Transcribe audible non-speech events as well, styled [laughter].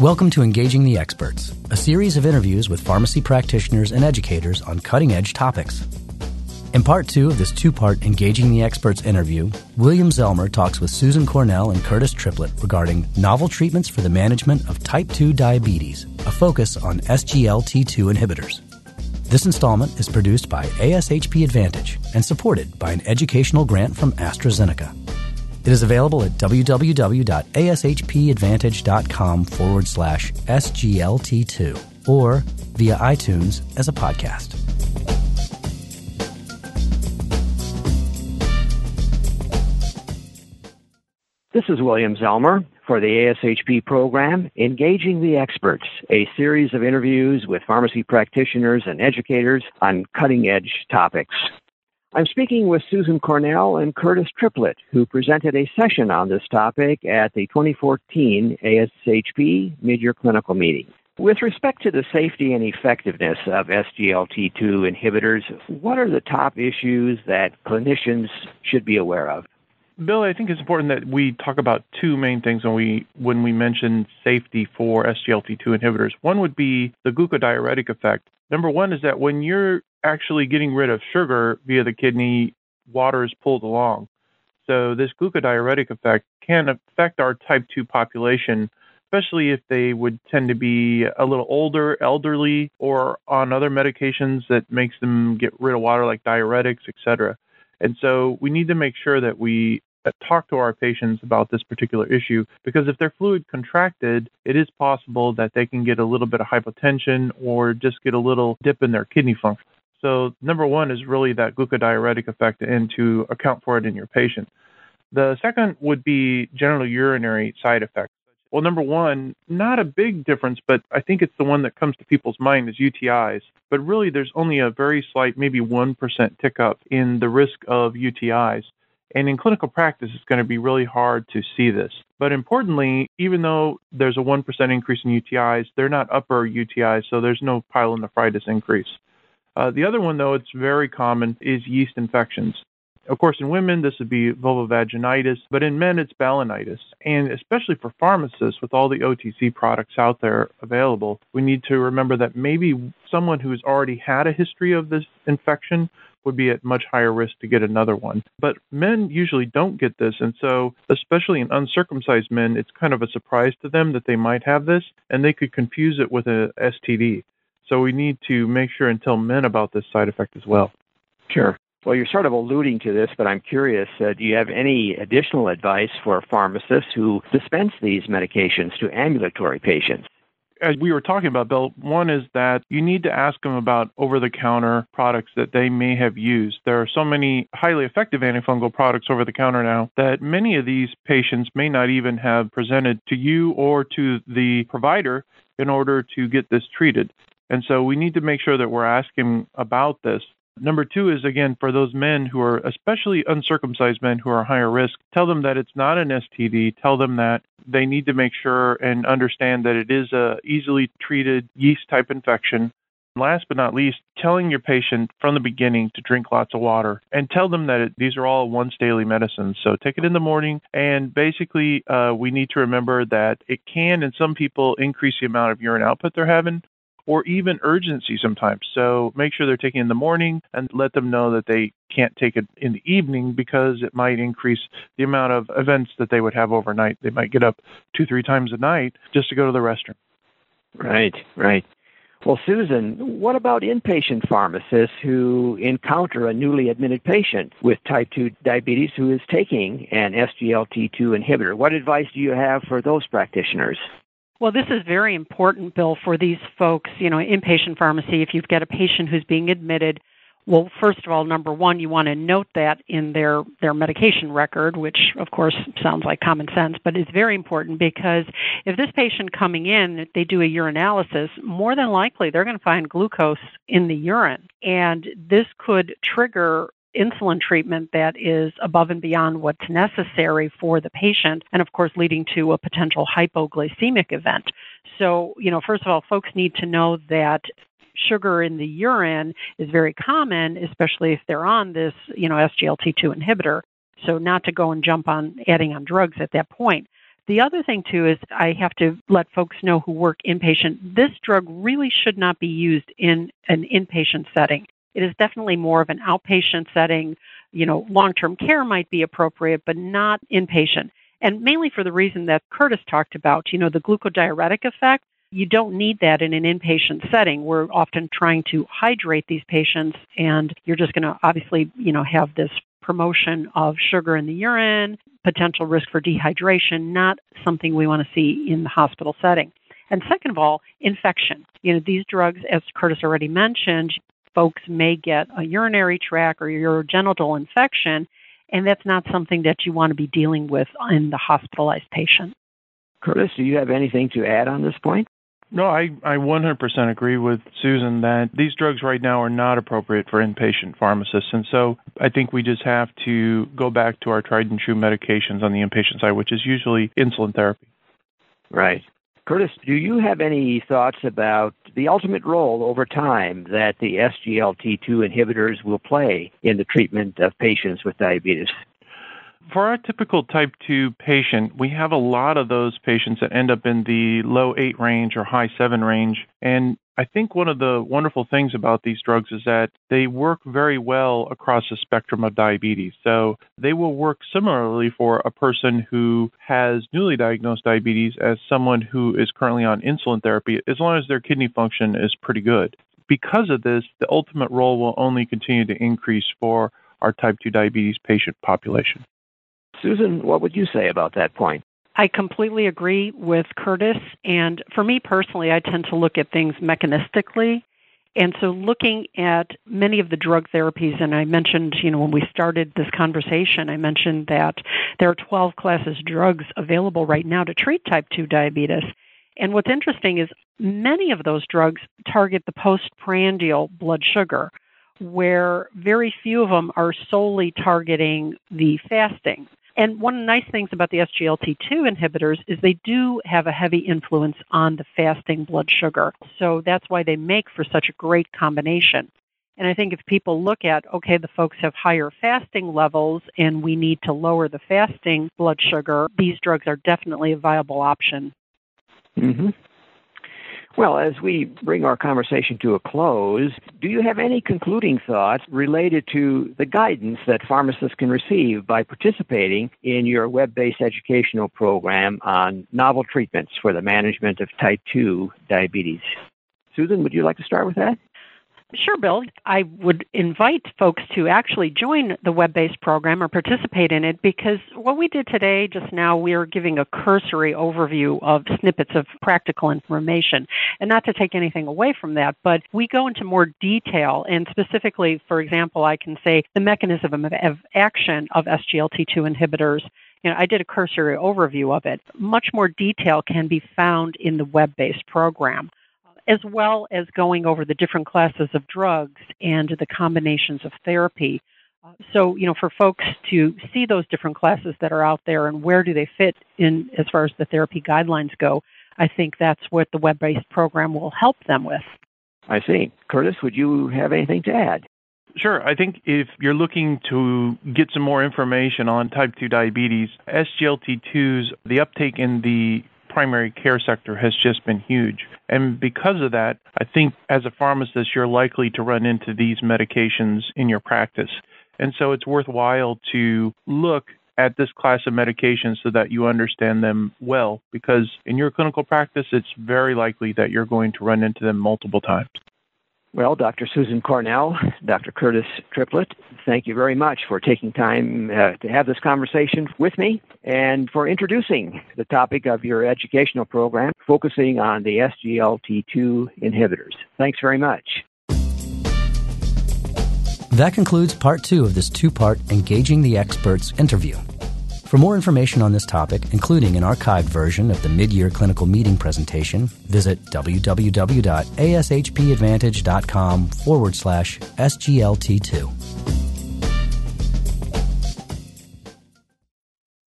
Welcome to Engaging the Experts, a series of interviews with pharmacy practitioners and educators on cutting edge topics. In part two of this two part Engaging the Experts interview, William Zellmer talks with Susan Cornell and Curtis Triplett regarding novel treatments for the management of type 2 diabetes, a focus on SGLT2 inhibitors. This installment is produced by ASHP Advantage and supported by an educational grant from AstraZeneca. It is available at www.ashpadvantage.com forward slash SGLT2 or via iTunes as a podcast. This is William Zellmer for the ASHP program, Engaging the Experts, a series of interviews with pharmacy practitioners and educators on cutting edge topics. I'm speaking with Susan Cornell and Curtis Triplett, who presented a session on this topic at the 2014 ASHP mid-year clinical meeting. With respect to the safety and effectiveness of SGLT2 inhibitors, what are the top issues that clinicians should be aware of? Bill, I think it's important that we talk about two main things when we when we mention safety for SGLT2 inhibitors. One would be the glucodiuretic effect. Number one is that when you're actually getting rid of sugar via the kidney, water is pulled along. So this glucodiuretic effect can affect our type 2 population, especially if they would tend to be a little older, elderly, or on other medications that makes them get rid of water like diuretics, etc. And so we need to make sure that we uh, talk to our patients about this particular issue because if their fluid contracted, it is possible that they can get a little bit of hypotension or just get a little dip in their kidney function. So, number one is really that glucodiuretic effect and to account for it in your patient. The second would be general urinary side effects. Well, number one, not a big difference, but I think it's the one that comes to people's mind is UTIs. But really, there's only a very slight, maybe 1% tick up in the risk of UTIs. And in clinical practice, it's going to be really hard to see this. But importantly, even though there's a 1% increase in UTIs, they're not upper UTIs, so there's no pyelonephritis increase. Uh, the other one, though, it's very common, is yeast infections. Of course, in women, this would be vulvovaginitis, but in men, it's balanitis. And especially for pharmacists, with all the OTC products out there available, we need to remember that maybe someone who's already had a history of this infection would be at much higher risk to get another one. But men usually don't get this, and so, especially in uncircumcised men, it's kind of a surprise to them that they might have this, and they could confuse it with a STD. So we need to make sure and tell men about this side effect as well. Sure. Well, you're sort of alluding to this, but I'm curious uh, do you have any additional advice for pharmacists who dispense these medications to ambulatory patients? As we were talking about, Bill, one is that you need to ask them about over the counter products that they may have used. There are so many highly effective antifungal products over the counter now that many of these patients may not even have presented to you or to the provider in order to get this treated. And so we need to make sure that we're asking about this Number two is again for those men who are, especially uncircumcised men who are higher risk, tell them that it's not an STD. Tell them that they need to make sure and understand that it is a easily treated yeast type infection. Last but not least, telling your patient from the beginning to drink lots of water and tell them that it, these are all once daily medicines. So take it in the morning. And basically, uh, we need to remember that it can, in some people, increase the amount of urine output they're having or even urgency sometimes. So make sure they're taking in the morning and let them know that they can't take it in the evening because it might increase the amount of events that they would have overnight. They might get up two, three times a night just to go to the restroom. Right, right. Well, Susan, what about inpatient pharmacists who encounter a newly admitted patient with type 2 diabetes who is taking an SGLT2 inhibitor? What advice do you have for those practitioners? Well, this is very important, Bill, for these folks, you know, inpatient pharmacy. If you've got a patient who's being admitted, well, first of all, number one, you want to note that in their, their medication record, which of course sounds like common sense, but it's very important because if this patient coming in, they do a urinalysis, more than likely they're going to find glucose in the urine. And this could trigger insulin treatment that is above and beyond what's necessary for the patient, and of course, leading to a potential hypoglycemic event. So, you know, first of all, folks need to know that sugar in the urine is very common, especially if they're on this, you know, SGLT2 inhibitor. So, not to go and jump on adding on drugs at that point. The other thing, too, is I have to let folks know who work inpatient this drug really should not be used in an inpatient setting. It is definitely more of an outpatient setting. You know, long term care might be appropriate, but not inpatient. And mainly for the reason that Curtis talked about, you know, the glucodiuretic effect. You don't need that in an inpatient setting. We're often trying to hydrate these patients, and you're just going to obviously, you know, have this promotion of sugar in the urine, potential risk for dehydration, not something we want to see in the hospital setting. And second of all, infection. You know, these drugs, as Curtis already mentioned, folks may get a urinary tract or urogenital infection, and that's not something that you want to be dealing with in the hospitalized patient. Curtis, do you have anything to add on this point? No, I, I 100% agree with Susan that these drugs right now are not appropriate for inpatient pharmacists. And so I think we just have to go back to our tried and true medications on the inpatient side, which is usually insulin therapy. Right. Curtis, do you have any thoughts about the ultimate role over time that the SGLT2 inhibitors will play in the treatment of patients with diabetes? For our typical type 2 patient, we have a lot of those patients that end up in the low 8 range or high 7 range. And I think one of the wonderful things about these drugs is that they work very well across the spectrum of diabetes. So they will work similarly for a person who has newly diagnosed diabetes as someone who is currently on insulin therapy, as long as their kidney function is pretty good. Because of this, the ultimate role will only continue to increase for our type 2 diabetes patient population. Susan, what would you say about that point? I completely agree with Curtis. And for me personally, I tend to look at things mechanistically. And so looking at many of the drug therapies, and I mentioned, you know, when we started this conversation, I mentioned that there are 12 classes of drugs available right now to treat type 2 diabetes. And what's interesting is many of those drugs target the postprandial blood sugar, where very few of them are solely targeting the fasting. And one of the nice things about the SGLT2 inhibitors is they do have a heavy influence on the fasting blood sugar. So that's why they make for such a great combination. And I think if people look at, okay, the folks have higher fasting levels and we need to lower the fasting blood sugar, these drugs are definitely a viable option. Mm-hmm. Well, as we bring our conversation to a close, do you have any concluding thoughts related to the guidance that pharmacists can receive by participating in your web based educational program on novel treatments for the management of type 2 diabetes? Susan, would you like to start with that? Sure, Bill. I would invite folks to actually join the web based program or participate in it because what we did today, just now, we are giving a cursory overview of snippets of practical information. And not to take anything away from that, but we go into more detail. And specifically, for example, I can say the mechanism of action of SGLT2 inhibitors you know, I did a cursory overview of it. Much more detail can be found in the web-based program as well as going over the different classes of drugs and the combinations of therapy. Uh, so, you know, for folks to see those different classes that are out there and where do they fit in as far as the therapy guidelines go, I think that's what the web based program will help them with. I see. Curtis, would you have anything to add? Sure. I think if you're looking to get some more information on type 2 diabetes, SGLT2s, the uptake in the primary care sector has just been huge. And because of that, I think as a pharmacist, you're likely to run into these medications in your practice. And so it's worthwhile to look at this class of medications so that you understand them well because in your clinical practice, it's very likely that you're going to run into them multiple times. Well, Dr. Susan Cornell, [laughs] Dr. Curtis Triplett, thank you very much for taking time uh, to have this conversation with me and for introducing the topic of your educational program focusing on the SGLT2 inhibitors. Thanks very much. That concludes part two of this two part Engaging the Experts interview. For more information on this topic, including an archived version of the mid-year clinical meeting presentation, visit www.ashpadvantage.com forward slash SGLT2.